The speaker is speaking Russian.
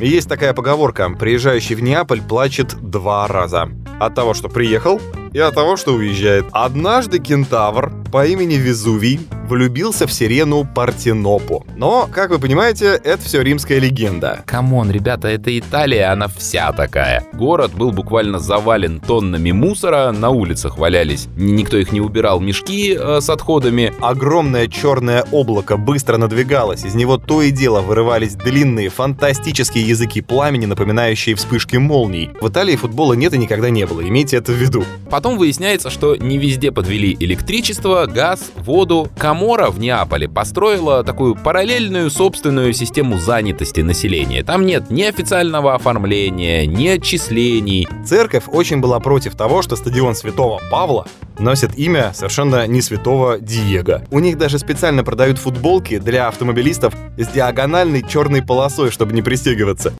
Есть такая поговорка «Приезжающий в Неаполь плачет два раза». От того, что приехал, и от того, что уезжает. Однажды кентавр по имени Везувий влюбился в сирену Партенопу. Но, как вы понимаете, это все римская легенда. Come on, ребята, это Италия, она вся такая. Город был буквально завален тоннами мусора, на улицах валялись, никто их не убирал, мешки э, с отходами. Огромное черное облако быстро надвигалось, из него то и дело вырывались длинные фантастические языки пламени, напоминающие вспышки молний. В Италии футбола нет и никогда не было, имейте это в виду. Потом выясняется, что не везде подвели электричество, газ, воду. Камора в Неаполе построила такую параллельную собственную систему занятости населения. Там нет ни официального оформления, ни отчислений. Церковь очень была против того, что стадион Святого Павла носит имя совершенно не святого Диего. У них даже специально продают футболки для автомобилистов с диагональной черной полосой, чтобы не пристегиваться.